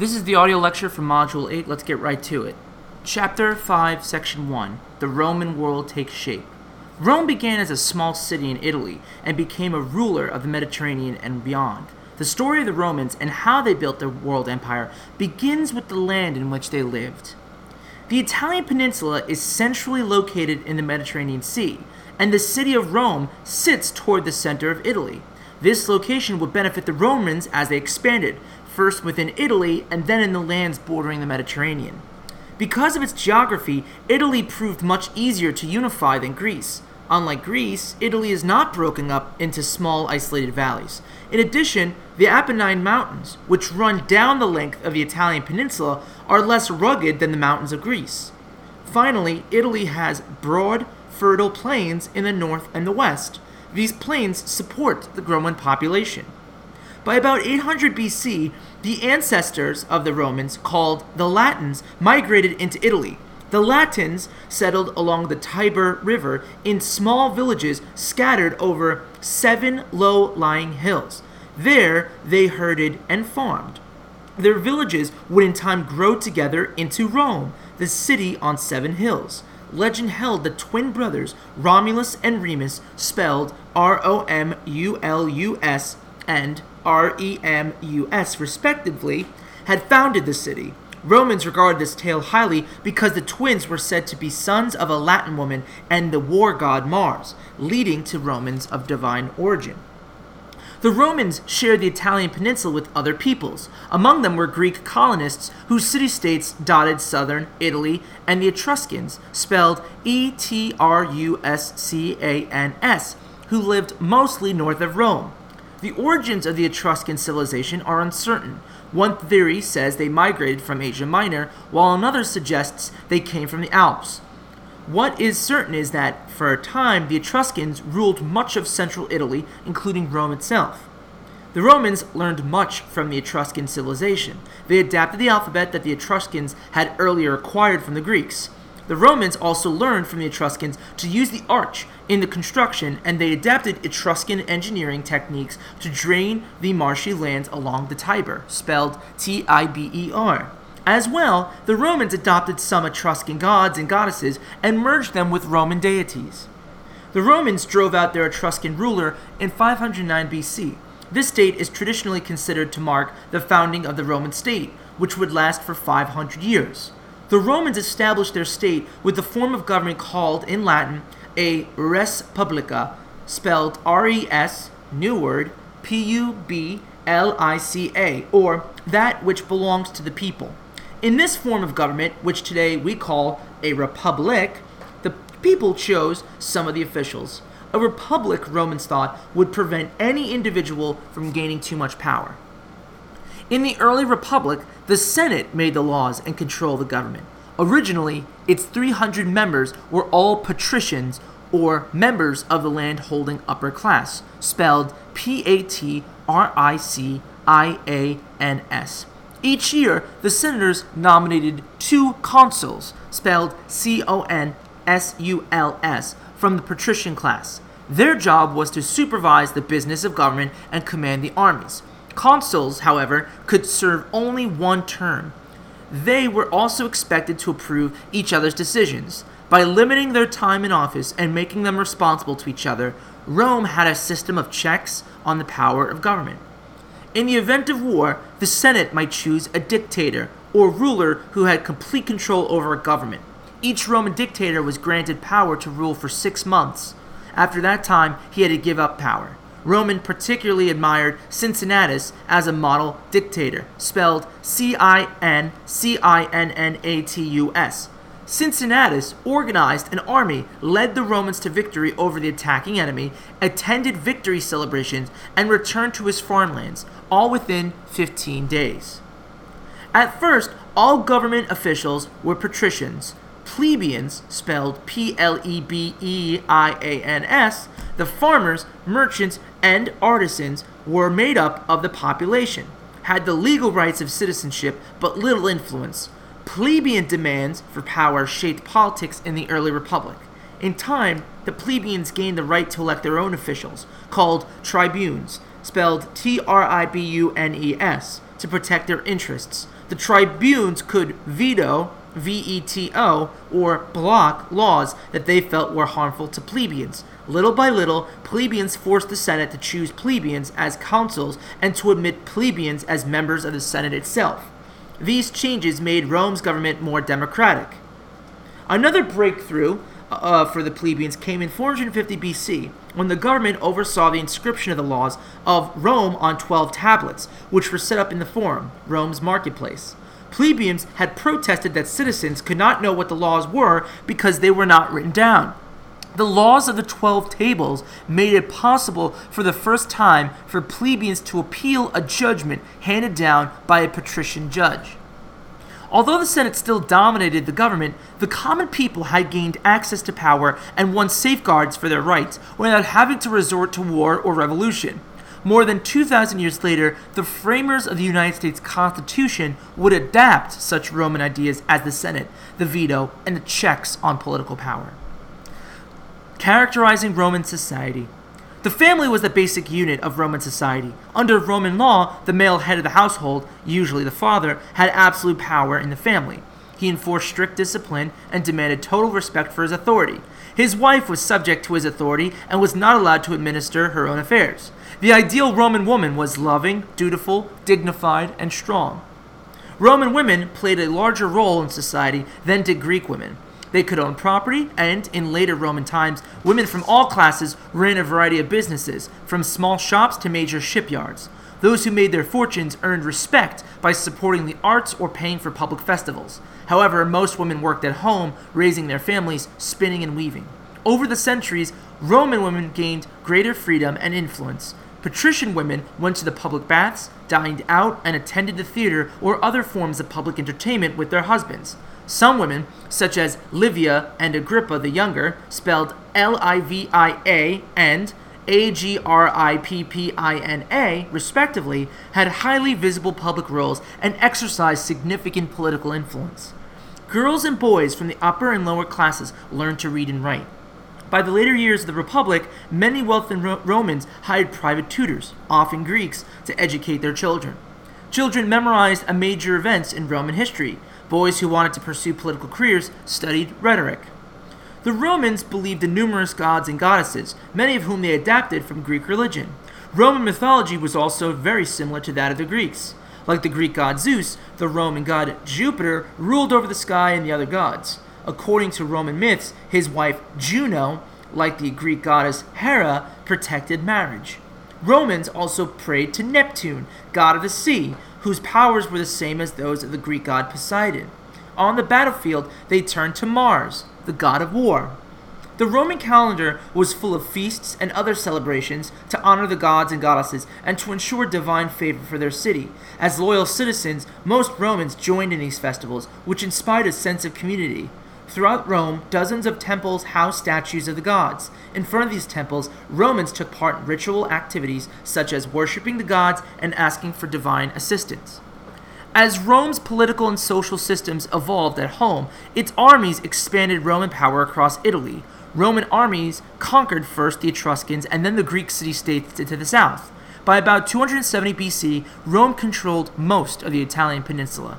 This is the audio lecture from Module 8. Let's get right to it. Chapter 5, Section 1 The Roman World Takes Shape. Rome began as a small city in Italy and became a ruler of the Mediterranean and beyond. The story of the Romans and how they built their world empire begins with the land in which they lived. The Italian peninsula is centrally located in the Mediterranean Sea, and the city of Rome sits toward the center of Italy. This location would benefit the Romans as they expanded, first within Italy and then in the lands bordering the Mediterranean. Because of its geography, Italy proved much easier to unify than Greece. Unlike Greece, Italy is not broken up into small isolated valleys. In addition, the Apennine Mountains, which run down the length of the Italian peninsula, are less rugged than the mountains of Greece. Finally, Italy has broad, fertile plains in the north and the west. These plains support the growing population. By about 800 BC, the ancestors of the Romans, called the Latins, migrated into Italy. The Latins settled along the Tiber River in small villages scattered over seven low lying hills. There they herded and farmed. Their villages would in time grow together into Rome, the city on seven hills. Legend held the twin brothers, Romulus and Remus, spelled R O M U L U S and R E M U S, respectively, had founded the city. Romans regarded this tale highly because the twins were said to be sons of a Latin woman and the war god Mars, leading to Romans of divine origin. The Romans shared the Italian peninsula with other peoples. Among them were Greek colonists whose city states dotted southern Italy and the Etruscans, spelled E T R U S C A N S, who lived mostly north of Rome. The origins of the Etruscan civilization are uncertain. One theory says they migrated from Asia Minor, while another suggests they came from the Alps. What is certain is that, for a time, the Etruscans ruled much of central Italy, including Rome itself. The Romans learned much from the Etruscan civilization. They adapted the alphabet that the Etruscans had earlier acquired from the Greeks. The Romans also learned from the Etruscans to use the arch in the construction, and they adapted Etruscan engineering techniques to drain the marshy lands along the Tiber, spelled T I B E R. As well, the Romans adopted some Etruscan gods and goddesses and merged them with Roman deities. The Romans drove out their Etruscan ruler in 509 BC. This date is traditionally considered to mark the founding of the Roman state, which would last for 500 years. The Romans established their state with the form of government called, in Latin, a res publica, spelled R E S, new word, P U B L I C A, or that which belongs to the people. In this form of government, which today we call a republic, the people chose some of the officials. A republic, Romans thought, would prevent any individual from gaining too much power. In the early republic, the Senate made the laws and controlled the government. Originally, its 300 members were all patricians or members of the land holding upper class, spelled P A T R I C I A N S. Each year, the senators nominated two consuls, spelled C O N S U L S, from the patrician class. Their job was to supervise the business of government and command the armies. Consuls, however, could serve only one term. They were also expected to approve each other's decisions. By limiting their time in office and making them responsible to each other, Rome had a system of checks on the power of government. In the event of war, the Senate might choose a dictator or ruler who had complete control over a government. Each Roman dictator was granted power to rule for six months. After that time, he had to give up power. Roman particularly admired Cincinnatus as a model dictator, spelled C I N C I N N A T U S. Cincinnatus organized an army, led the Romans to victory over the attacking enemy, attended victory celebrations, and returned to his farmlands, all within 15 days. At first, all government officials were patricians. Plebeians, spelled P L E B E I A N S, the farmers, merchants, and artisans were made up of the population, had the legal rights of citizenship but little influence. Plebeian demands for power shaped politics in the early republic. In time, the plebeians gained the right to elect their own officials, called tribunes, spelled T R I B U N E S, to protect their interests. The tribunes could veto, V E T O, or block laws that they felt were harmful to plebeians. Little by little, plebeians forced the Senate to choose plebeians as consuls and to admit plebeians as members of the Senate itself. These changes made Rome's government more democratic. Another breakthrough uh, for the plebeians came in 450 BC when the government oversaw the inscription of the laws of Rome on 12 tablets, which were set up in the Forum, Rome's marketplace. Plebeians had protested that citizens could not know what the laws were because they were not written down. The laws of the Twelve Tables made it possible for the first time for plebeians to appeal a judgment handed down by a patrician judge. Although the Senate still dominated the government, the common people had gained access to power and won safeguards for their rights without having to resort to war or revolution. More than 2,000 years later, the framers of the United States Constitution would adapt such Roman ideas as the Senate, the veto, and the checks on political power. Characterizing Roman society. The family was the basic unit of Roman society. Under Roman law, the male head of the household, usually the father, had absolute power in the family. He enforced strict discipline and demanded total respect for his authority. His wife was subject to his authority and was not allowed to administer her own affairs. The ideal Roman woman was loving, dutiful, dignified, and strong. Roman women played a larger role in society than did Greek women. They could own property, and in later Roman times, women from all classes ran a variety of businesses, from small shops to major shipyards. Those who made their fortunes earned respect by supporting the arts or paying for public festivals. However, most women worked at home, raising their families, spinning and weaving. Over the centuries, Roman women gained greater freedom and influence. Patrician women went to the public baths, dined out, and attended the theater or other forms of public entertainment with their husbands. Some women, such as Livia and Agrippina the Younger, spelled L I V I A and A G R I P P I N A, respectively, had highly visible public roles and exercised significant political influence. Girls and boys from the upper and lower classes learned to read and write. By the later years of the Republic, many wealthy Ro- Romans hired private tutors, often Greeks, to educate their children. Children memorized a major events in Roman history. Boys who wanted to pursue political careers studied rhetoric. The Romans believed in numerous gods and goddesses, many of whom they adapted from Greek religion. Roman mythology was also very similar to that of the Greeks. Like the Greek god Zeus, the Roman god Jupiter ruled over the sky and the other gods. According to Roman myths, his wife Juno, like the Greek goddess Hera, protected marriage. Romans also prayed to Neptune, god of the sea, whose powers were the same as those of the Greek god Poseidon. On the battlefield, they turned to Mars, the god of war. The Roman calendar was full of feasts and other celebrations to honor the gods and goddesses and to ensure divine favor for their city. As loyal citizens, most Romans joined in these festivals, which inspired a sense of community. Throughout Rome, dozens of temples housed statues of the gods. In front of these temples, Romans took part in ritual activities such as worshiping the gods and asking for divine assistance. As Rome's political and social systems evolved at home, its armies expanded Roman power across Italy. Roman armies conquered first the Etruscans and then the Greek city states to the south. By about 270 BC, Rome controlled most of the Italian peninsula.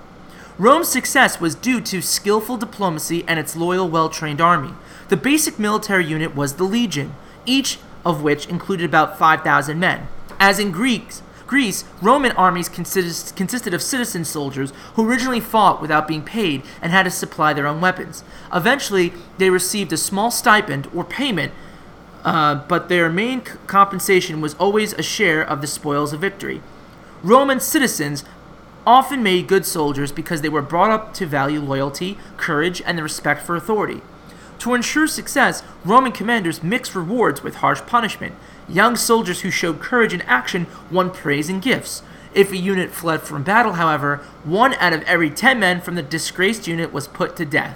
Rome's success was due to skillful diplomacy and its loyal, well trained army. The basic military unit was the legion, each of which included about 5,000 men. As in Greeks, Greece, Roman armies consist, consisted of citizen soldiers who originally fought without being paid and had to supply their own weapons. Eventually, they received a small stipend or payment, uh, but their main c- compensation was always a share of the spoils of victory. Roman citizens often made good soldiers because they were brought up to value loyalty, courage, and the respect for authority. To ensure success, Roman commanders mixed rewards with harsh punishment. Young soldiers who showed courage in action won praise and gifts. If a unit fled from battle, however, one out of every ten men from the disgraced unit was put to death.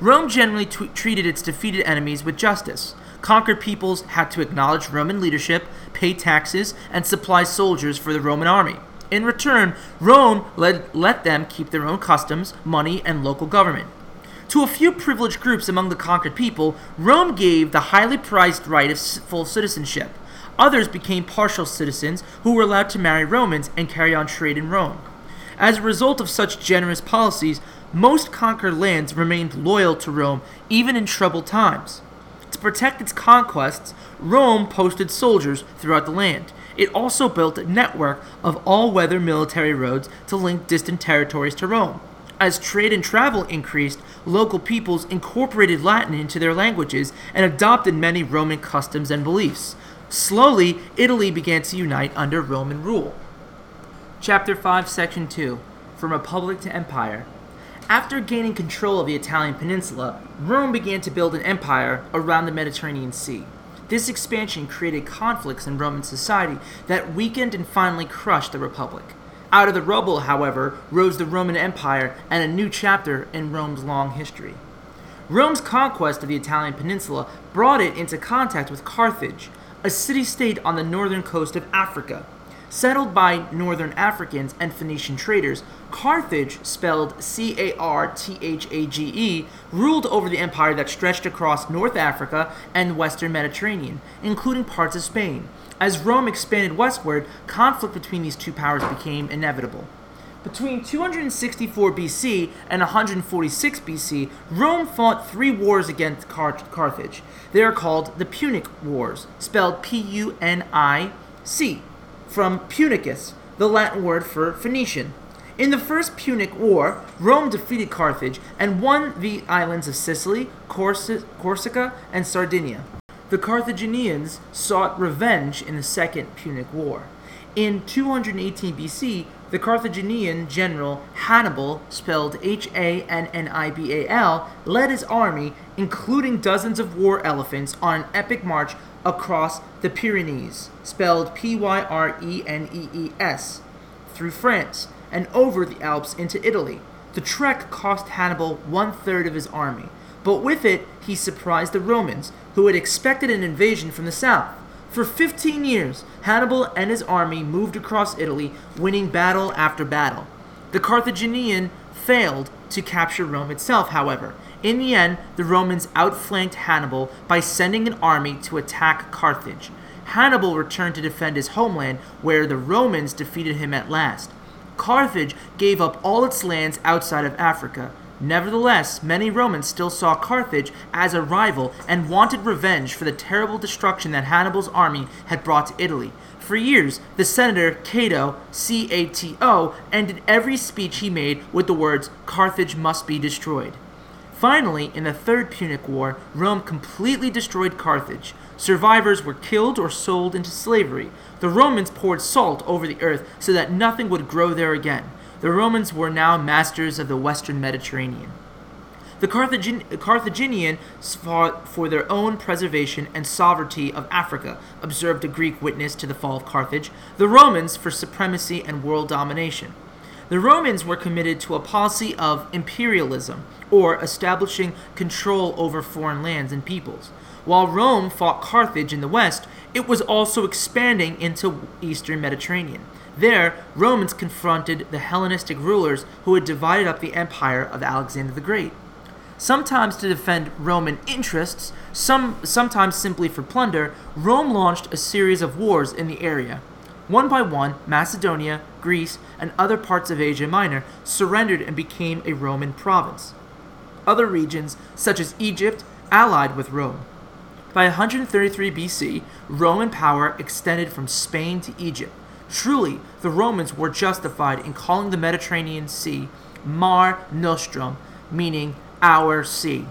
Rome generally t- treated its defeated enemies with justice. Conquered peoples had to acknowledge Roman leadership, pay taxes, and supply soldiers for the Roman army. In return, Rome let, let them keep their own customs, money, and local government. To a few privileged groups among the conquered people, Rome gave the highly prized right of full citizenship. Others became partial citizens who were allowed to marry Romans and carry on trade in Rome. As a result of such generous policies, most conquered lands remained loyal to Rome even in troubled times. To protect its conquests, Rome posted soldiers throughout the land. It also built a network of all weather military roads to link distant territories to Rome. As trade and travel increased, local peoples incorporated Latin into their languages and adopted many Roman customs and beliefs. Slowly, Italy began to unite under Roman rule. Chapter 5, Section 2 From Republic to Empire. After gaining control of the Italian peninsula, Rome began to build an empire around the Mediterranean Sea. This expansion created conflicts in Roman society that weakened and finally crushed the Republic. Out of the rubble, however, rose the Roman Empire and a new chapter in Rome's long history. Rome's conquest of the Italian peninsula brought it into contact with Carthage, a city state on the northern coast of Africa. Settled by northern Africans and Phoenician traders, Carthage, spelled C A R T H A G E, ruled over the empire that stretched across North Africa and western Mediterranean, including parts of Spain. As Rome expanded westward, conflict between these two powers became inevitable. Between 264 BC and 146 BC, Rome fought three wars against Carthage. They are called the Punic Wars, spelled P U N I C from Punicus, the Latin word for Phoenician. In the First Punic War, Rome defeated Carthage and won the islands of Sicily, Corsica, and Sardinia. The Carthaginians sought revenge in the Second Punic War. In 218 BC, the Carthaginian general Hannibal, spelled H A N N I B A L, led his army, including dozens of war elephants, on an epic march across the Pyrenees, spelled P Y R E N E E S, through France and over the Alps into Italy. The trek cost Hannibal one third of his army, but with it he surprised the Romans, who had expected an invasion from the south. For 15 years, Hannibal and his army moved across Italy, winning battle after battle. The Carthaginian failed to capture Rome itself, however, in the end, the Romans outflanked Hannibal by sending an army to attack Carthage. Hannibal returned to defend his homeland, where the Romans defeated him at last. Carthage gave up all its lands outside of Africa. Nevertheless, many Romans still saw Carthage as a rival and wanted revenge for the terrible destruction that Hannibal's army had brought to Italy. For years, the senator Cato, C A T O, ended every speech he made with the words, Carthage must be destroyed. Finally, in the Third Punic War, Rome completely destroyed Carthage. Survivors were killed or sold into slavery. The Romans poured salt over the earth so that nothing would grow there again. The Romans were now masters of the western Mediterranean. The Carthagin- Carthaginian fought for their own preservation and sovereignty of Africa, observed a Greek witness to the fall of Carthage, the Romans for supremacy and world domination. The Romans were committed to a policy of imperialism, or establishing control over foreign lands and peoples. While Rome fought Carthage in the west, it was also expanding into eastern Mediterranean. There, Romans confronted the Hellenistic rulers who had divided up the empire of Alexander the Great. Sometimes to defend Roman interests, some, sometimes simply for plunder, Rome launched a series of wars in the area. One by one, Macedonia, Greece, and other parts of Asia Minor surrendered and became a Roman province. Other regions, such as Egypt, allied with Rome. By 133 BC, Roman power extended from Spain to Egypt. Truly, the Romans were justified in calling the Mediterranean Sea Mare Nostrum, meaning our sea.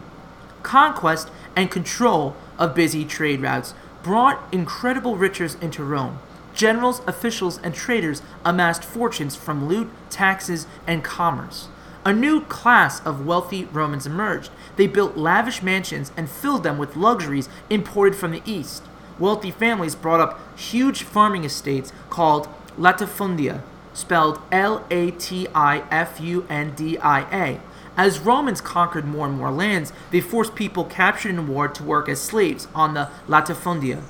Conquest and control of busy trade routes brought incredible riches into Rome. Generals, officials, and traders amassed fortunes from loot, taxes, and commerce. A new class of wealthy Romans emerged. They built lavish mansions and filled them with luxuries imported from the east. Wealthy families brought up huge farming estates called latifundia, spelled L A T I F U N D I A. As Romans conquered more and more lands, they forced people captured in war to work as slaves on the latifundia.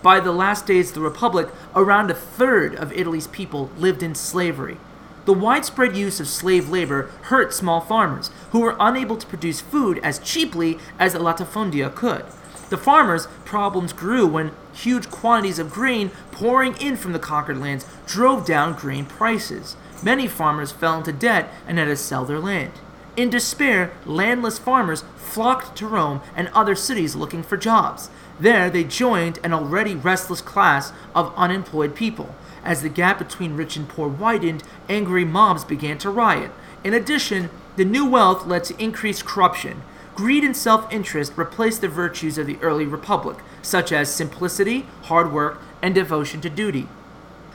By the last days of the Republic, around a third of Italy's people lived in slavery. The widespread use of slave labor hurt small farmers, who were unable to produce food as cheaply as the latifundia could. The farmers' problems grew when huge quantities of grain pouring in from the conquered lands drove down grain prices. Many farmers fell into debt and had to sell their land. In despair, landless farmers flocked to Rome and other cities looking for jobs. There, they joined an already restless class of unemployed people. As the gap between rich and poor widened, angry mobs began to riot. In addition, the new wealth led to increased corruption. Greed and self interest replaced the virtues of the early republic, such as simplicity, hard work, and devotion to duty.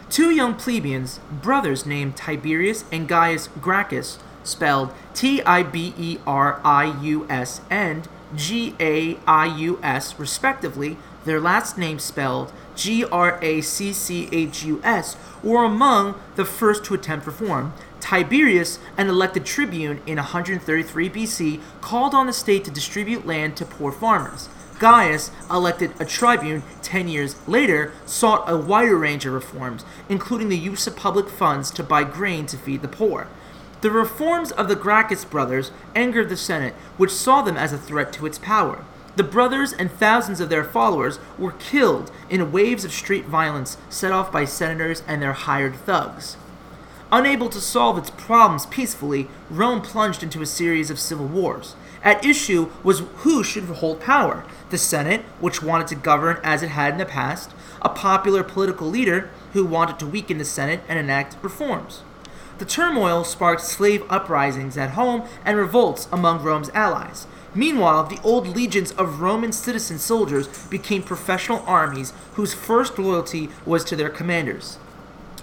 Two young plebeians, brothers named Tiberius and Gaius Gracchus, spelled T I B E R I U S and G A I U S, respectively, their last name spelled G R A C C H U S, were among the first to attempt reform. Tiberius, an elected tribune in 133 BC, called on the state to distribute land to poor farmers. Gaius, elected a tribune 10 years later, sought a wider range of reforms, including the use of public funds to buy grain to feed the poor. The reforms of the Gracchus brothers angered the Senate, which saw them as a threat to its power. The brothers and thousands of their followers were killed in waves of street violence set off by senators and their hired thugs. Unable to solve its problems peacefully, Rome plunged into a series of civil wars. At issue was who should hold power the Senate, which wanted to govern as it had in the past, a popular political leader who wanted to weaken the Senate and enact reforms. The turmoil sparked slave uprisings at home and revolts among Rome's allies. Meanwhile, the old legions of Roman citizen soldiers became professional armies whose first loyalty was to their commanders.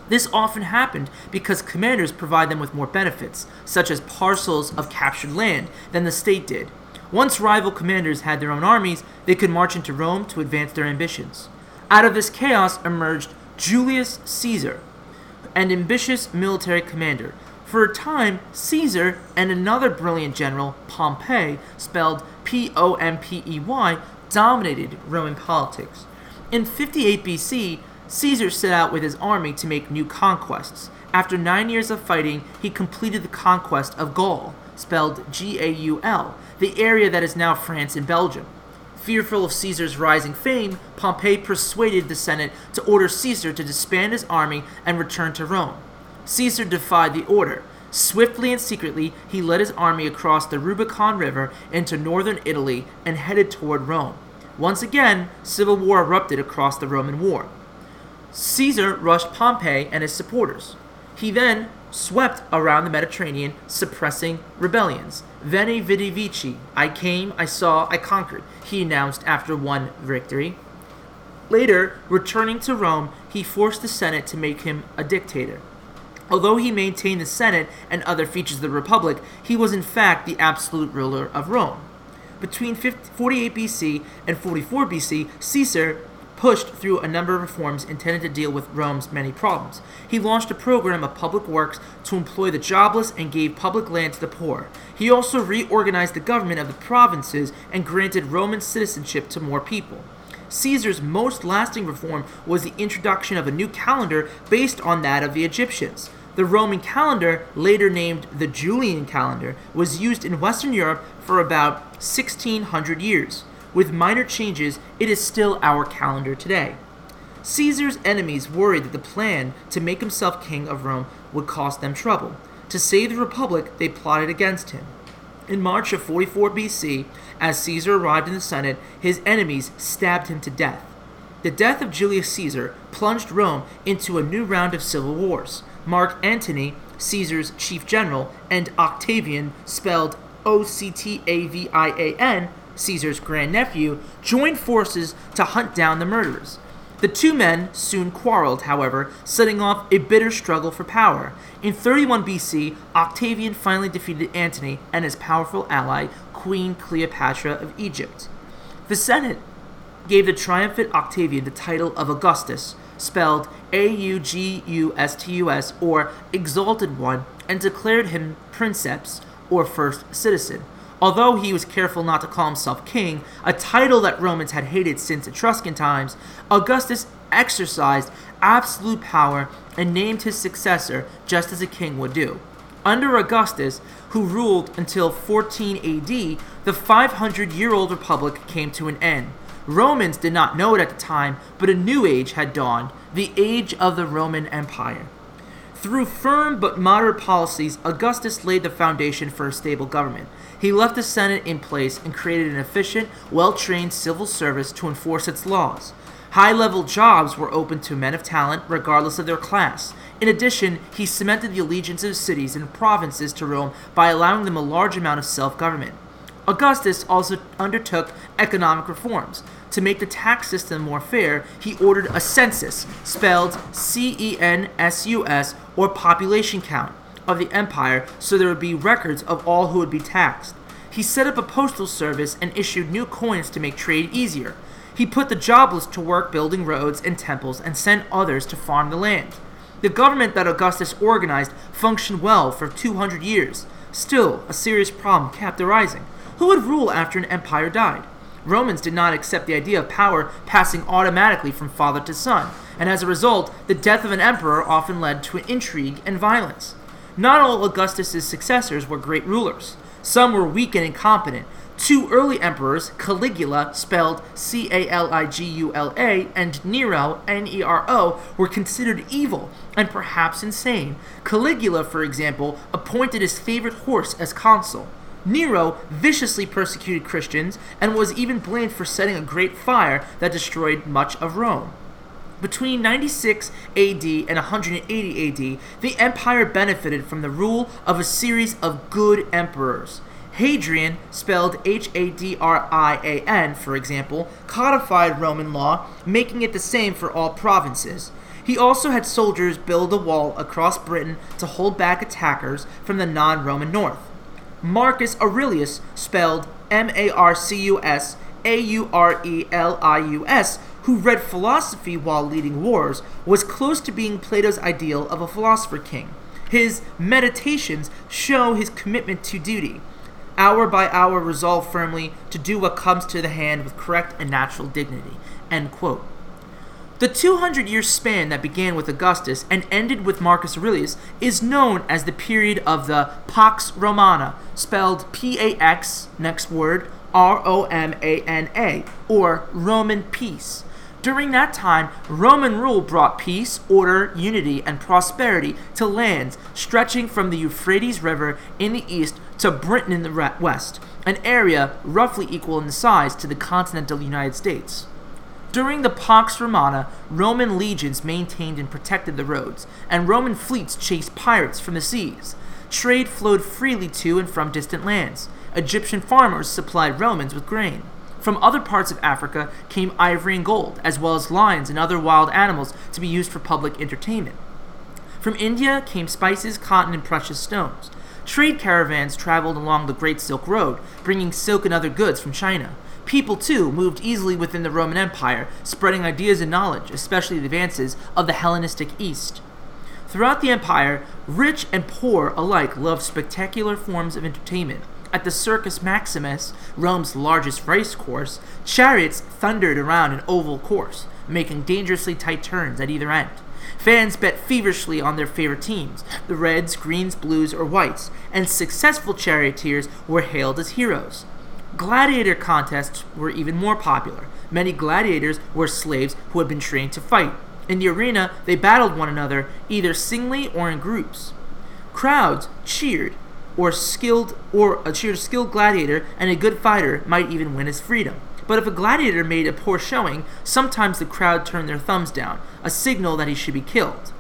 This often happened because commanders provide them with more benefits, such as parcels of captured land, than the state did. Once rival commanders had their own armies, they could march into Rome to advance their ambitions. Out of this chaos emerged Julius Caesar, an ambitious military commander. For a time, Caesar and another brilliant general, Pompey, spelled P O M P E Y, dominated Roman politics. In 58 BC, Caesar set out with his army to make new conquests. After nine years of fighting, he completed the conquest of Gaul, spelled G A U L, the area that is now France and Belgium. Fearful of Caesar's rising fame, Pompey persuaded the Senate to order Caesar to disband his army and return to Rome. Caesar defied the order. Swiftly and secretly, he led his army across the Rubicon River into northern Italy and headed toward Rome. Once again, civil war erupted across the Roman war. Caesar rushed Pompey and his supporters. He then swept around the Mediterranean, suppressing rebellions. Veni vidi vici. I came, I saw, I conquered, he announced after one victory. Later, returning to Rome, he forced the Senate to make him a dictator. Although he maintained the Senate and other features of the Republic, he was in fact the absolute ruler of Rome. Between 48 BC and 44 BC, Caesar pushed through a number of reforms intended to deal with Rome's many problems. He launched a program of public works to employ the jobless and gave public land to the poor. He also reorganized the government of the provinces and granted Roman citizenship to more people. Caesar's most lasting reform was the introduction of a new calendar based on that of the Egyptians. The Roman calendar, later named the Julian calendar, was used in Western Europe for about 1600 years. With minor changes, it is still our calendar today. Caesar's enemies worried that the plan to make himself king of Rome would cost them trouble. To save the Republic, they plotted against him. In March of 44 BC, as Caesar arrived in the Senate, his enemies stabbed him to death. The death of Julius Caesar plunged Rome into a new round of civil wars. Mark Antony, Caesar's chief general, and Octavian, spelled O C T A V I A N, Caesar's grandnephew, joined forces to hunt down the murderers. The two men soon quarreled, however, setting off a bitter struggle for power. In 31 BC, Octavian finally defeated Antony and his powerful ally, Queen Cleopatra of Egypt. The Senate gave the triumphant Octavian the title of Augustus, spelled A U G U S T U S, or Exalted One, and declared him Princeps, or First Citizen. Although he was careful not to call himself king, a title that Romans had hated since Etruscan times, Augustus exercised absolute power and named his successor just as a king would do. Under Augustus, who ruled until 14 AD, the 500 year old republic came to an end. Romans did not know it at the time, but a new age had dawned the age of the Roman Empire. Through firm but moderate policies, Augustus laid the foundation for a stable government. He left the Senate in place and created an efficient, well trained civil service to enforce its laws. High level jobs were open to men of talent, regardless of their class. In addition, he cemented the allegiance of cities and provinces to Rome by allowing them a large amount of self government. Augustus also undertook economic reforms. To make the tax system more fair, he ordered a census, spelled C E N S U S, or population count, of the empire so there would be records of all who would be taxed. He set up a postal service and issued new coins to make trade easier. He put the jobless to work building roads and temples and sent others to farm the land. The government that Augustus organized functioned well for 200 years. Still, a serious problem kept arising. Who would rule after an empire died? Romans did not accept the idea of power passing automatically from father to son, and as a result, the death of an emperor often led to intrigue and violence. Not all Augustus's successors were great rulers. Some were weak and incompetent, Two early emperors, Caligula, spelled C A L I G U L A, and Nero, N E R O, were considered evil and perhaps insane. Caligula, for example, appointed his favorite horse as consul. Nero viciously persecuted Christians and was even blamed for setting a great fire that destroyed much of Rome. Between 96 AD and 180 AD, the empire benefited from the rule of a series of good emperors. Hadrian, spelled H A D R I A N, for example, codified Roman law, making it the same for all provinces. He also had soldiers build a wall across Britain to hold back attackers from the non Roman north. Marcus Aurelius, spelled M A R C U S A U R E L I U S, who read philosophy while leading wars, was close to being Plato's ideal of a philosopher king. His meditations show his commitment to duty hour by hour resolve firmly to do what comes to the hand with correct and natural dignity. End quote. The 200 year span that began with Augustus and ended with Marcus Aurelius is known as the period of the Pax Romana, spelled P A X, next word, R O M A N A, or Roman peace. During that time, Roman rule brought peace, order, unity, and prosperity to lands stretching from the Euphrates River in the east to Britain in the west, an area roughly equal in size to the continental United States. During the Pax Romana, Roman legions maintained and protected the roads, and Roman fleets chased pirates from the seas. Trade flowed freely to and from distant lands. Egyptian farmers supplied Romans with grain. From other parts of Africa came ivory and gold, as well as lions and other wild animals to be used for public entertainment. From India came spices, cotton, and precious stones. Trade caravans traveled along the Great Silk Road, bringing silk and other goods from China. People, too, moved easily within the Roman Empire, spreading ideas and knowledge, especially the advances of the Hellenistic East. Throughout the empire, rich and poor alike loved spectacular forms of entertainment. At the Circus Maximus, Rome's largest race course, chariots thundered around an oval course, making dangerously tight turns at either end. Fans bet feverishly on their favorite teams the Reds, Greens, Blues, or Whites, and successful charioteers were hailed as heroes. Gladiator contests were even more popular. Many gladiators were slaves who had been trained to fight. In the arena, they battled one another either singly or in groups. Crowds cheered or skilled or a skilled gladiator and a good fighter might even win his freedom. But if a gladiator made a poor showing, sometimes the crowd turned their thumbs down, a signal that he should be killed.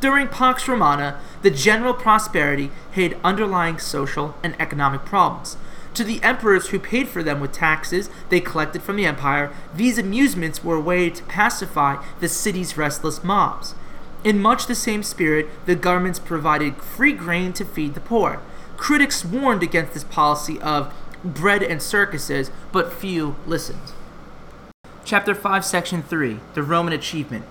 During Pax Romana, the general prosperity hid underlying social and economic problems. To the emperors who paid for them with taxes they collected from the empire, these amusements were a way to pacify the city's restless mobs. In much the same spirit, the governments provided free grain to feed the poor. Critics warned against this policy of bread and circuses, but few listened. Chapter 5, Section 3 The Roman Achievement.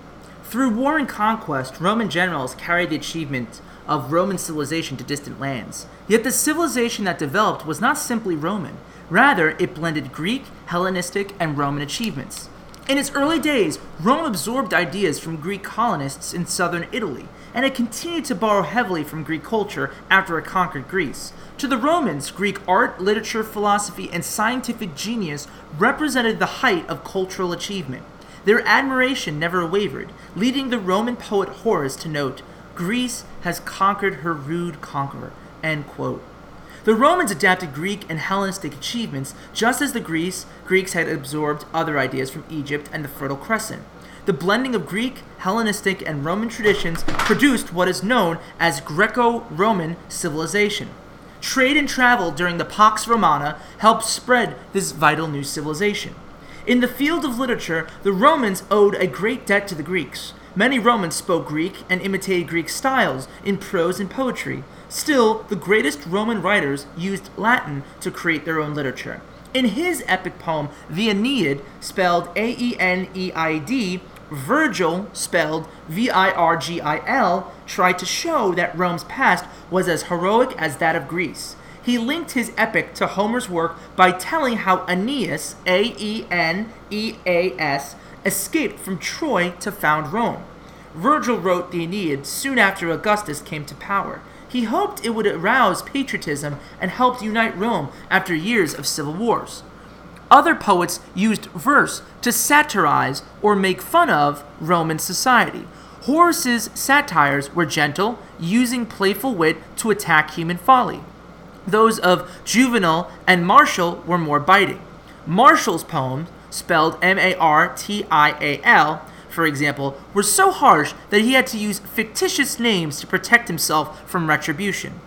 Through war and conquest, Roman generals carried the achievement of Roman civilization to distant lands. Yet the civilization that developed was not simply Roman. Rather, it blended Greek, Hellenistic, and Roman achievements. In its early days, Rome absorbed ideas from Greek colonists in southern Italy, and it continued to borrow heavily from Greek culture after it conquered Greece. To the Romans, Greek art, literature, philosophy, and scientific genius represented the height of cultural achievement. Their admiration never wavered, leading the Roman poet Horace to note, Greece has conquered her rude conqueror. End quote. The Romans adapted Greek and Hellenistic achievements just as the Greece, Greeks had absorbed other ideas from Egypt and the Fertile Crescent. The blending of Greek, Hellenistic, and Roman traditions produced what is known as Greco Roman civilization. Trade and travel during the Pax Romana helped spread this vital new civilization. In the field of literature, the Romans owed a great debt to the Greeks. Many Romans spoke Greek and imitated Greek styles in prose and poetry. Still, the greatest Roman writers used Latin to create their own literature. In his epic poem, The Aeneid, spelled A E N E I D, Virgil, spelled V I R G I L, tried to show that Rome's past was as heroic as that of Greece. He linked his epic to Homer's work by telling how Aeneas, A E N E A S, escaped from Troy to found Rome. Virgil wrote the Aeneid soon after Augustus came to power. He hoped it would arouse patriotism and help unite Rome after years of civil wars. Other poets used verse to satirize or make fun of Roman society. Horace's satires were gentle, using playful wit to attack human folly. Those of Juvenal and Martial were more biting. Martial's poems, spelled M A R T I A L, for example, were so harsh that he had to use fictitious names to protect himself from retribution.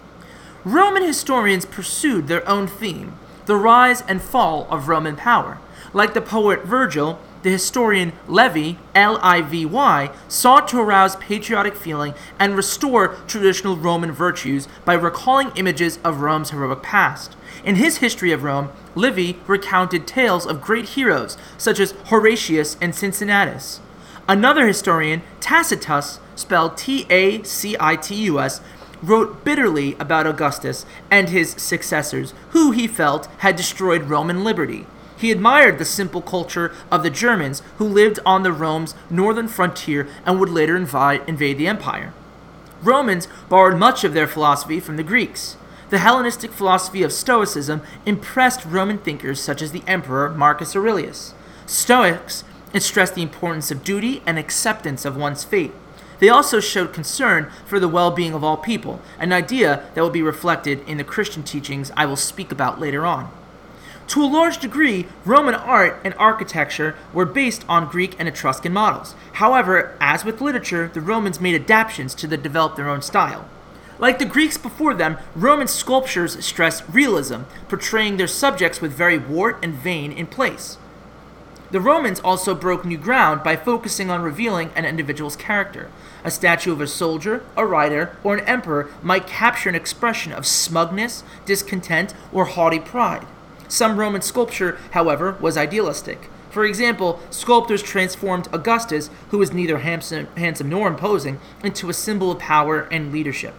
Roman historians pursued their own theme the rise and fall of Roman power. Like the poet Virgil, the historian Livy, L I V Y, sought to arouse patriotic feeling and restore traditional Roman virtues by recalling images of Rome's heroic past. In his History of Rome, Livy recounted tales of great heroes such as Horatius and Cincinnatus. Another historian, Tacitus, spelled T A C I T U S, wrote bitterly about Augustus and his successors, who he felt had destroyed Roman liberty. He admired the simple culture of the Germans who lived on the Rome's northern frontier and would later invi- invade the empire. Romans borrowed much of their philosophy from the Greeks. The Hellenistic philosophy of Stoicism impressed Roman thinkers such as the Emperor Marcus Aurelius. Stoics stressed the importance of duty and acceptance of one's fate. They also showed concern for the well being of all people, an idea that will be reflected in the Christian teachings I will speak about later on. To a large degree, Roman art and architecture were based on Greek and Etruscan models. However, as with literature, the Romans made adaptations to develop their own style. Like the Greeks before them, Roman sculptures stressed realism, portraying their subjects with very wart and vein in place. The Romans also broke new ground by focusing on revealing an individual's character. A statue of a soldier, a rider, or an emperor might capture an expression of smugness, discontent, or haughty pride. Some Roman sculpture, however, was idealistic. For example, sculptors transformed Augustus, who was neither handsome, handsome nor imposing, into a symbol of power and leadership.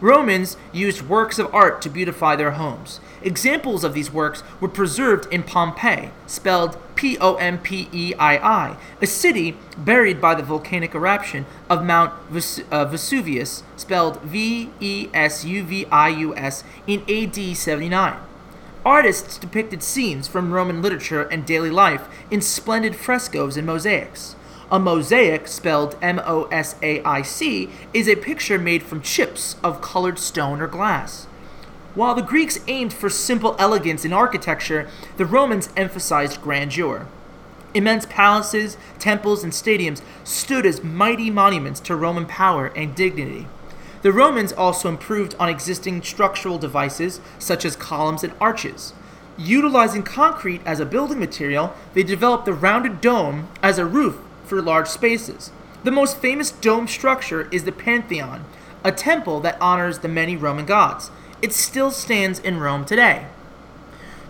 Romans used works of art to beautify their homes. Examples of these works were preserved in Pompeii, spelled P O M P E I I, a city buried by the volcanic eruption of Mount Ves- uh, Vesuvius, spelled V E S U V I U S, in AD 79. Artists depicted scenes from Roman literature and daily life in splendid frescoes and mosaics. A mosaic, spelled M O S A I C, is a picture made from chips of colored stone or glass. While the Greeks aimed for simple elegance in architecture, the Romans emphasized grandeur. Immense palaces, temples, and stadiums stood as mighty monuments to Roman power and dignity. The Romans also improved on existing structural devices such as columns and arches. Utilizing concrete as a building material, they developed the rounded dome as a roof for large spaces. The most famous dome structure is the Pantheon, a temple that honors the many Roman gods. It still stands in Rome today.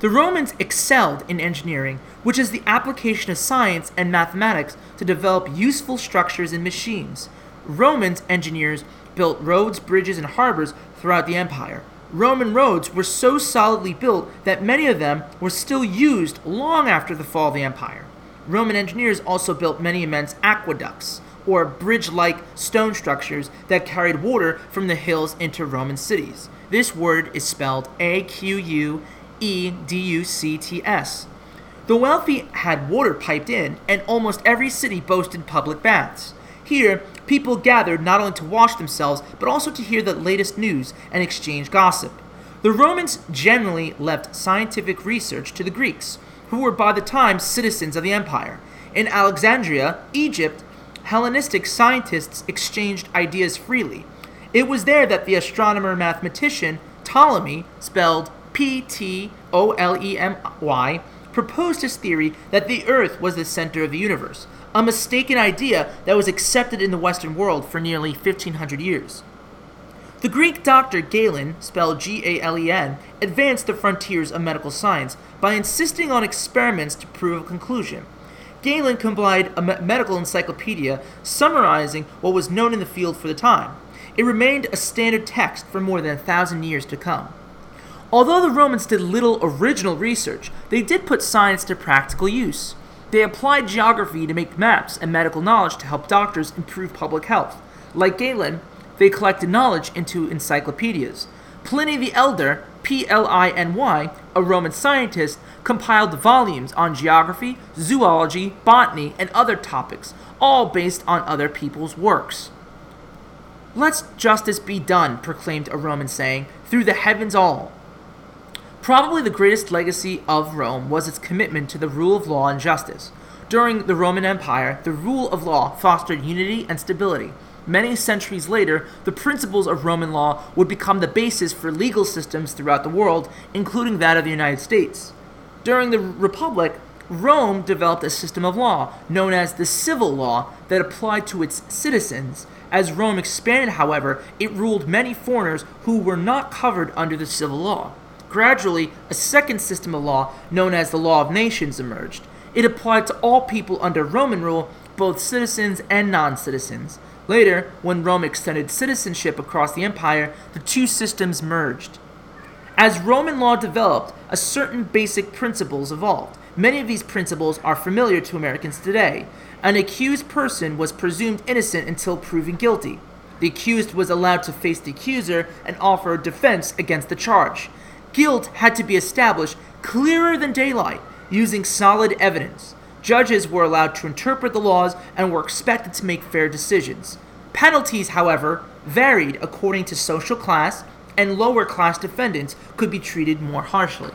The Romans excelled in engineering, which is the application of science and mathematics to develop useful structures and machines. Romans engineers built roads, bridges, and harbors throughout the empire. Roman roads were so solidly built that many of them were still used long after the fall of the empire. Roman engineers also built many immense aqueducts, or bridge like stone structures that carried water from the hills into Roman cities. This word is spelled A Q U E D U C T S. The wealthy had water piped in, and almost every city boasted public baths. Here, people gathered not only to wash themselves, but also to hear the latest news and exchange gossip. The Romans generally left scientific research to the Greeks, who were by the time citizens of the empire. In Alexandria, Egypt, Hellenistic scientists exchanged ideas freely. It was there that the astronomer mathematician Ptolemy, spelled P T O L E M Y, proposed his theory that the Earth was the center of the universe, a mistaken idea that was accepted in the Western world for nearly 1500 years. The Greek doctor Galen, spelled G A L E N, advanced the frontiers of medical science by insisting on experiments to prove a conclusion. Galen compiled a medical encyclopedia summarizing what was known in the field for the time. It remained a standard text for more than a thousand years to come. Although the Romans did little original research, they did put science to practical use. They applied geography to make maps and medical knowledge to help doctors improve public health. Like Galen, they collected knowledge into encyclopedias. Pliny the Elder, P L I N Y, a Roman scientist, compiled volumes on geography, zoology, botany, and other topics, all based on other people's works. Let's justice be done, proclaimed a Roman saying, through the heavens all. Probably the greatest legacy of Rome was its commitment to the rule of law and justice. During the Roman Empire, the rule of law fostered unity and stability. Many centuries later, the principles of Roman law would become the basis for legal systems throughout the world, including that of the United States. During the Republic, Rome developed a system of law known as the civil law that applied to its citizens. As Rome expanded, however, it ruled many foreigners who were not covered under the civil law. Gradually, a second system of law, known as the law of nations, emerged. It applied to all people under Roman rule, both citizens and non citizens. Later, when Rome extended citizenship across the empire, the two systems merged. As Roman law developed, a certain basic principles evolved. Many of these principles are familiar to Americans today. An accused person was presumed innocent until proven guilty. The accused was allowed to face the accuser and offer a defense against the charge. Guilt had to be established clearer than daylight using solid evidence. Judges were allowed to interpret the laws and were expected to make fair decisions. Penalties, however, varied according to social class, and lower class defendants could be treated more harshly.